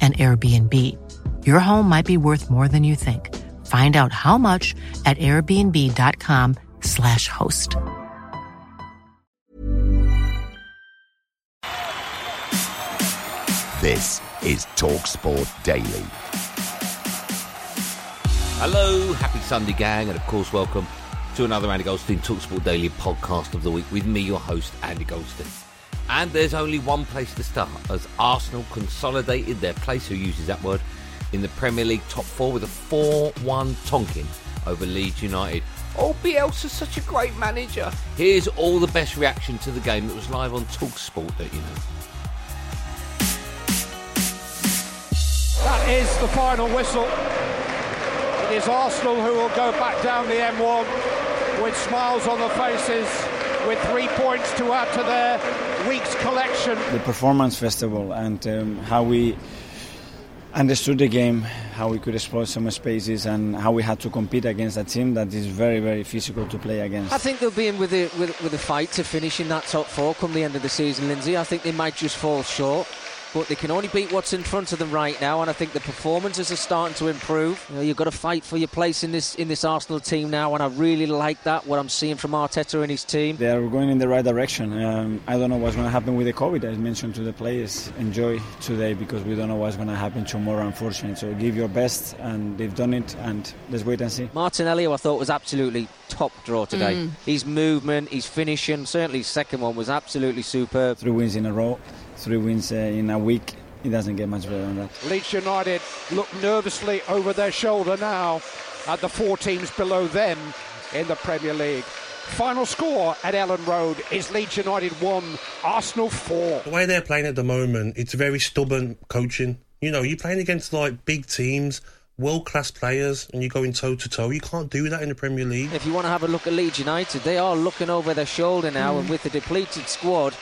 an Airbnb. Your home might be worth more than you think. Find out how much at airbnb.com/slash host. This is TalkSport Daily. Hello, happy Sunday, gang, and of course, welcome to another Andy Goldstein TalkSport Daily podcast of the week with me, your host, Andy Goldstein. And there's only one place to start as Arsenal consolidated their place, who uses that word, in the Premier League top four with a 4 1 tonking over Leeds United. Oh, Bielsa's such a great manager. Here's all the best reaction to the game that was live on TalkSport that you know. That is the final whistle. It is Arsenal who will go back down the M1 with smiles on their faces, with three points to add to their week's collection. The performance festival and um, how we understood the game, how we could exploit some spaces, and how we had to compete against a team that is very, very physical to play against. I think they'll be in with a, with, with a fight to finish in that top four come the end of the season, Lindsay. I think they might just fall short. But they can only beat what's in front of them right now, and I think the performances are starting to improve. You know, you've got to fight for your place in this in this Arsenal team now, and I really like that. What I'm seeing from Arteta and his team. They are going in the right direction. Um, I don't know what's going to happen with the COVID. I mentioned to the players, enjoy today because we don't know what's going to happen tomorrow, unfortunately. So give your best, and they've done it, and let's wait and see. Martinelli, who I thought was absolutely top draw today. Mm. His movement, his finishing, certainly his second one was absolutely superb. Three wins in a row, three wins uh, in a week. It doesn't get much better than that. Leeds United look nervously over their shoulder now at the four teams below them in the Premier League. Final score at Elland Road is Leeds United 1, Arsenal 4. The way they're playing at the moment, it's very stubborn coaching. You know, you're playing against like big teams, world class players, and you're going toe to toe. You can't do that in the Premier League. If you want to have a look at Leeds United, they are looking over their shoulder now, and with the depleted squad,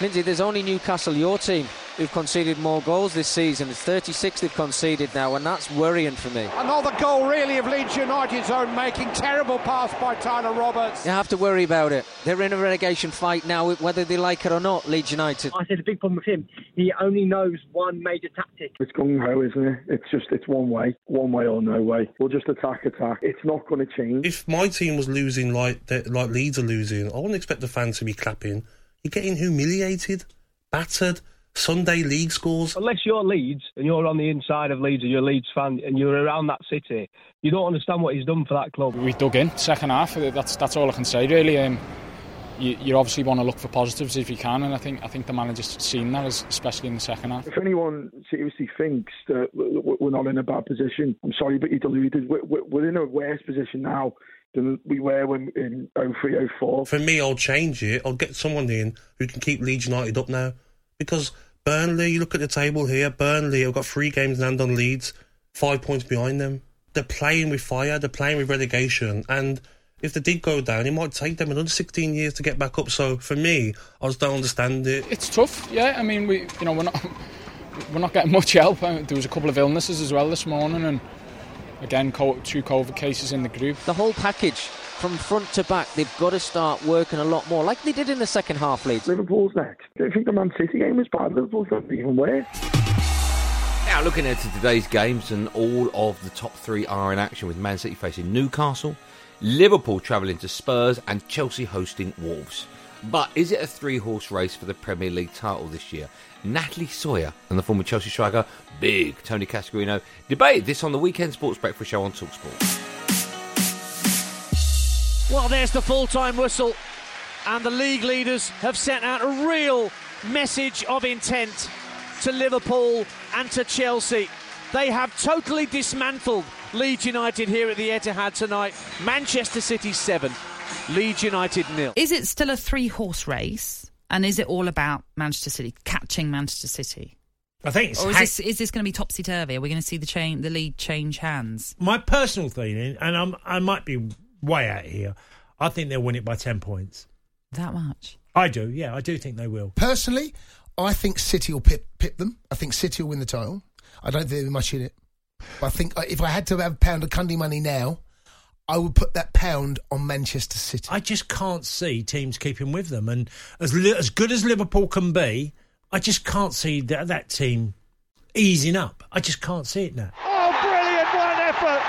Lindsay, there's only Newcastle, your team, who've conceded more goals this season. It's 36 they've conceded now, and that's worrying for me. Another goal, really, of Leeds United's own making. Terrible pass by Tyler Roberts. You have to worry about it. They're in a relegation fight now, whether they like it or not, Leeds United. I said the big problem with him, he only knows one major tactic. It's gung ho, isn't it? It's just it's one way, one way or no way. We'll just attack, attack. It's not going to change. If my team was losing like the- like Leeds are losing, I wouldn't expect the fans to be clapping. You're getting humiliated, battered. Sunday league scores. Unless you're Leeds and you're on the inside of Leeds and you're a Leeds fan and you're around that city, you don't understand what he's done for that club. We dug in second half. That's that's all I can say really. Um, you, you obviously want to look for positives if you can, and I think I think the manager's seen that, as- especially in the second half. If anyone seriously thinks that w- w- we're not in a bad position, I'm sorry, but you're deluded. We're, we're we're in a worse position now than we were when in 03, 04. For me, I'll change it. I'll get someone in who can keep Leeds United up now. Because Burnley, you look at the table here, Burnley have got three games in hand on Leeds, five points behind them. They're playing with fire, they're playing with relegation, and if they did go down, it might take them another 16 years to get back up. So for me, I just don't understand it. It's tough, yeah. I mean, we you know we're not we're not getting much help. Uh, There was a couple of illnesses as well this morning, and again, two COVID cases in the group. The whole package from front to back, they've got to start working a lot more, like they did in the second half, Leeds. Liverpool's next. Do you think the Man City game was bad? Liverpool's not even worse. Now, looking ahead to today's games, and all of the top three are in action with Man City facing Newcastle, Liverpool travelling to Spurs, and Chelsea hosting Wolves. But is it a three horse race for the Premier League title this year? Natalie Sawyer and the former Chelsea striker, big Tony Cascarino, debated this on the weekend sports breakfast show on Talksport. Well, there's the full time whistle, and the league leaders have sent out a real message of intent to Liverpool and to Chelsea. They have totally dismantled Leeds United here at the Etihad tonight. Manchester City 7, Leeds United nil. Is it still a three horse race? And is it all about Manchester City catching Manchester City? I think it's or is ha- this is this going to be topsy turvy? Are we going to see the chain the lead change hands? my personal feeling, and I'm, I might be way out here. I think they'll win it by ten points. That much? I do. Yeah, I do think they will. Personally, I think City will pip, pip them. I think City will win the title. I don't think there'll be much in it. But I think uh, if I had to have a pound of Cundy money now, I would put that pound on Manchester City. I just can't see teams keeping with them, and as li- as good as Liverpool can be, I just can't see that that team easing up. I just can't see it now. Oh, brilliant! What an effort!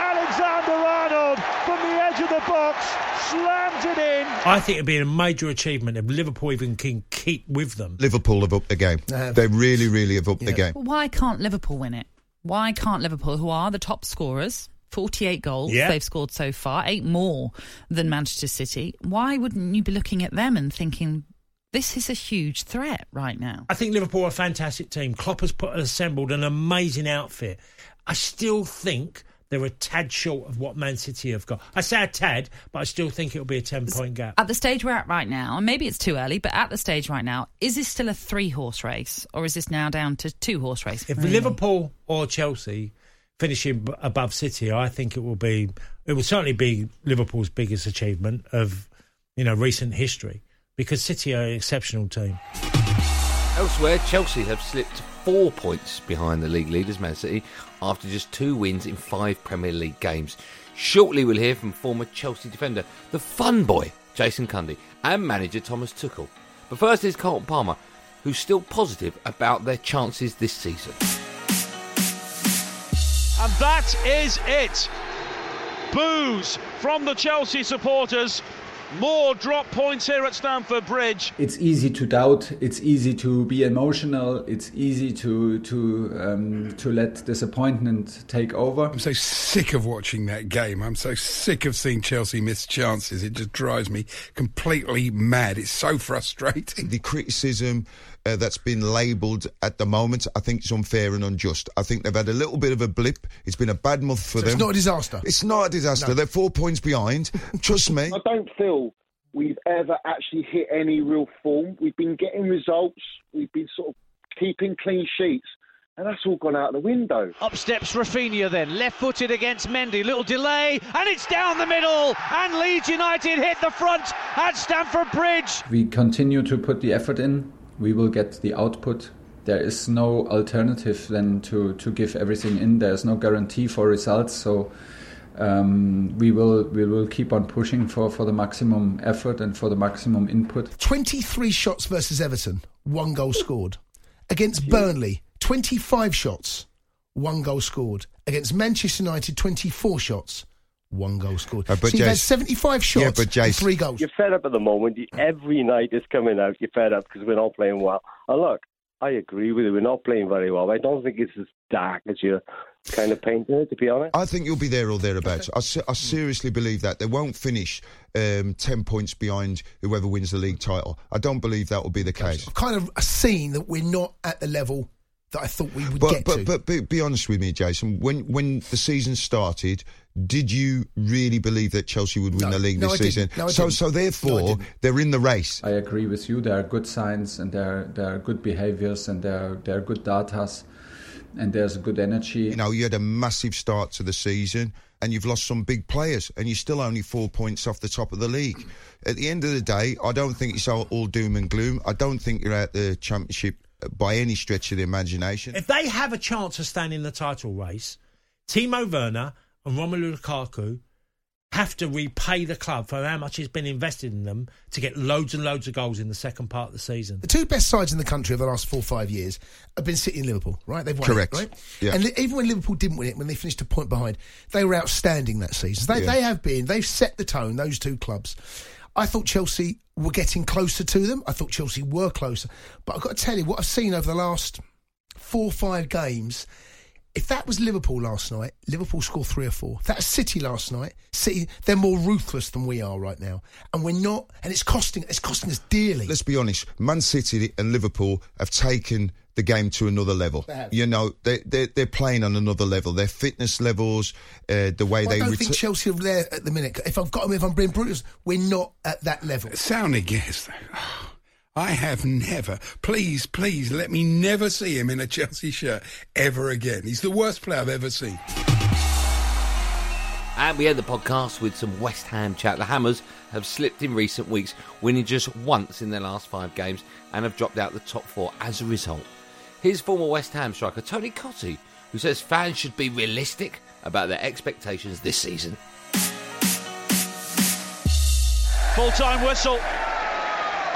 Alexander Arnold from the edge of the box slams it in. I think it'd be a major achievement if Liverpool even can keep with them. Liverpool have upped the game. They have. They really, really have upped the game. Why can't Liverpool win it? Why can't Liverpool, who are the top scorers, 48 goals Yeah. they've scored so far, eight more than Manchester City, why wouldn't you be looking at them and thinking, this is a huge threat right now? I think Liverpool are a fantastic team. Klopp has put assembled an amazing outfit. I still think they're a tad short of what Man City have got. I say a tad, but I still think it'll be a ten point gap. At the stage we're at right now, and maybe it's too early, but at the stage right now, is this still a three horse race or is this now down to two horse race? If really? Liverpool or Chelsea finishing above City, I think it will be. It will certainly be Liverpool's biggest achievement of you know recent history because City are an exceptional team. Elsewhere, Chelsea have slipped four points behind the league leaders, Man City, after just two wins in five Premier League games. Shortly, we'll hear from former Chelsea defender, the fun boy, Jason Cundy, and manager Thomas Tuchel. But first is Carlton Palmer, who's still positive about their chances this season. And that is it. Boos from the Chelsea supporters. More drop points here at Stamford Bridge. It's easy to doubt. It's easy to be emotional. It's easy to to um, to let disappointment take over. I'm so sick of watching that game. I'm so sick of seeing Chelsea miss chances. It just drives me completely mad. It's so frustrating. The criticism uh, that's been labelled at the moment, I think it's unfair and unjust. I think they've had a little bit of a blip. It's been a bad month for So them. it's not a disaster? It's not a disaster. No. They're four points behind. Trust me. I don't feel we've ever actually hit any real form. We've been getting results. We've been sort of keeping clean sheets, and that's all gone out the window. Up steps Raphinha then, left footed against Mendy. Little delay, and it's down the middle. And Leeds United hit the front at Stamford Bridge. We continue to put the effort in. We will get the output. There is no alternative than to, to give everything in. There's no guarantee for results, so um, we will we will keep on pushing for, for the maximum effort and for the maximum input. 23 shots versus Everton, one goal scored. Against Burnley, 25 shots, one goal scored. Against Manchester United, 24 shots, one goal scored. Uh, but so you've had 75 shots, Yeah, but Jace- three goals. You're fed up at the moment. You- Every night is coming out. You're fed up because we're not playing well. And look, I agree with you. We're not playing very well. I don't think it's as dark as you're kind of painting it, to be honest. I think you'll be there or thereabouts. I, se- I seriously believe that. They won't finish um, 10 points behind whoever wins the league title. I don't believe that will be the case. Kind of seen that we're not at the level that I thought we would But, get but, to. but, be, be honest with me, Jason. When when the season started, did you really believe that Chelsea would win No. the league No, this I didn't. season? No, I so didn't. so No, I therefore didn't. they're in the race. I agree with you. There are good signs and there there are good behaviors and there there are good datas and there's good energy. You know, you had a massive start to the season and you've lost some big players and you're still only four points off the top of the league. At the end of the day, I don't think it's all, all doom and gloom. I don't think you're out the championship by any stretch of the imagination. If they have a chance of staying in the title race, Timo Werner and Romelu Lukaku have to repay the club for how much has been invested in them to get loads and loads of goals in the second part of the season. The two best sides in the country over the last four or five years have been City and Liverpool, right? They've won Correct. it, right? Yeah. And even when Liverpool didn't win it, when they finished a point behind, they were outstanding that season. They, Yeah. they have been. They've set the tone, those two clubs. I thought Chelsea were getting closer to them. I thought Chelsea were closer. But I've got to tell you, what I've seen over the last four or five games, If that was Liverpool last night, Liverpool score three or four. If that City last night, City they're more ruthless than we are right now, and we're not. And it's costing it's costing us dearly. Let's be honest. Man City and Liverpool have taken the game to another level. You know, they, they're, they're playing on another level. Their fitness levels, uh, the way I they don't ret- think Chelsea are there at the minute. If I've got them, if I'm being brutal, we're not at that level. Sounding yes. I have never. Please, please let me never see him in a Chelsea shirt ever again. He's the worst player I've ever seen. And we end the podcast with some West Ham chat. The Hammers have slipped in recent weeks, winning just once in their last five games and have dropped out the top four as a result. Here's former West Ham striker Tony Cottee, who says fans should be realistic about their expectations this season. Full time whistle.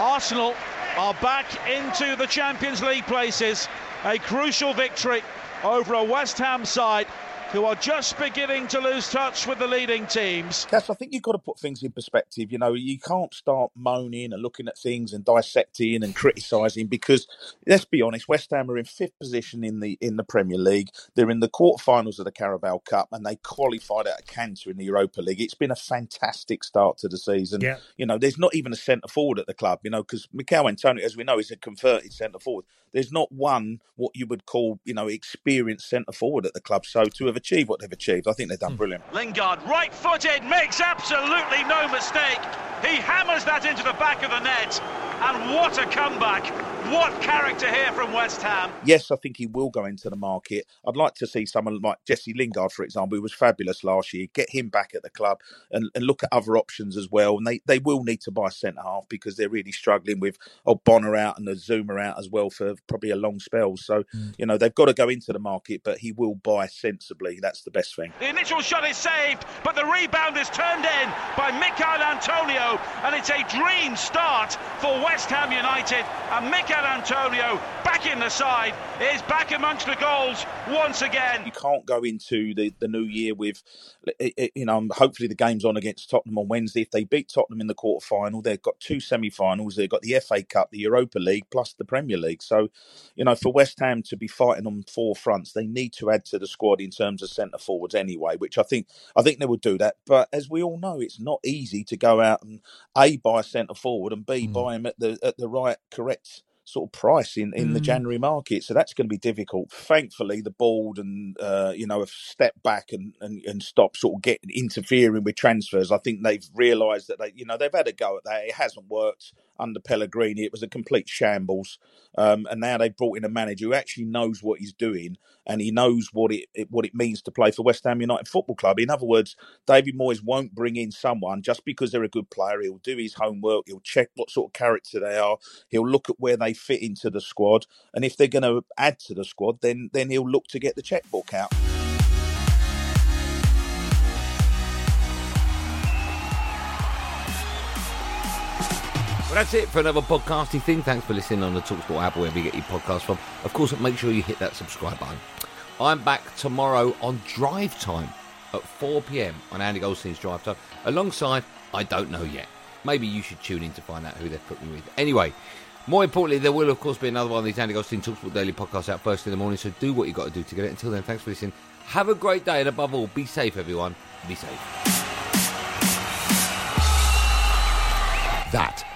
Arsenal are back into the Champions League places. A crucial victory over a West Ham side who are just beginning to lose touch with the leading teams. Cass, I think you've got to put things in perspective. You know, you can't start moaning and looking at things and dissecting and criticising because, let's be honest, West Ham are in fifth position in the in the Premier League. They're in the quarterfinals of the Carabao Cup and they qualified out of canter in the Europa League. It's been a fantastic start to the season. Yeah. You know, there's not even a centre forward at the club. You know, because Michail Antonio, as we know, is a converted centre forward. There's not one what you would call, you know, experienced centre forward at the club. So to have achieved what they've achieved, I think they've done hmm. brilliant. Lingard, right footed, makes absolutely no mistake. He hammers that into the back of the net. And what a comeback. What character here from West Ham. Yes, I think he will go into the market. I'd like to see someone like Jesse Lingard, for example, who was fabulous last year, get him back at the club and, and look at other options as well. And they, they will need to buy centre half because they're really struggling with oh, Bonner out and the Zouma out as well for probably a long spell. So, mm. you know, they've got to go into the market, but he will buy sensibly. That's the best thing. The initial shot is saved, but the rebound is turned in by Michail Antonio, and it's a dream start for West Ham United. And Michail Antonio, back in the side, is back amongst the goals once again. You can't go into the, the new year with, you know, hopefully the game's on against Tottenham on Wednesday. If they beat Tottenham in the quarter final, they've got two semi finals. They've got the FA Cup, the Europa League, plus the Premier League. So, you know, for West Ham to be fighting on four fronts, they need to add to the squad in terms of centre forwards anyway, which I think I think they will do that. But as we all know, it's not easy to go out and A buy a centre forward and B hmm. buy him at the at the right correct sort of price in, in the Mm. January market. So that's going to be difficult. Thankfully, the board and uh, you know have stepped back and, and and stopped sort of getting interfering with transfers. I think they've realised that they you know they've had a go at that. It hasn't worked under Pellegrini. It was a complete shambles. Um, and now they've brought in a manager who actually knows what he's doing and he knows what it, it what it means to play for West Ham United Football Club. In other words, David Moyes won't bring in someone just because they're a good player. He'll do his homework. He'll check what sort of character they are. He'll look at where they fit into the squad, and if they're going to add to the squad, then then he'll look to get the checkbook out. That's it for another podcasty thing. Thanks for listening on the Talksport app, wherever you get your podcast from. Of course, make sure you hit that subscribe button. I'm back tomorrow on Drive Time at 4 pm on Andy Goldstein's Drive Time, alongside I Don't Know Yet. Maybe you should tune in to find out who they've put me with. Anyway, more importantly, there will, of course, be another one of these Andy Goldstein Talksport Daily podcasts out first in the morning, so do what you've got to do to get it. Until then, thanks for listening. Have a great day, and above all, be safe, everyone. Be safe. That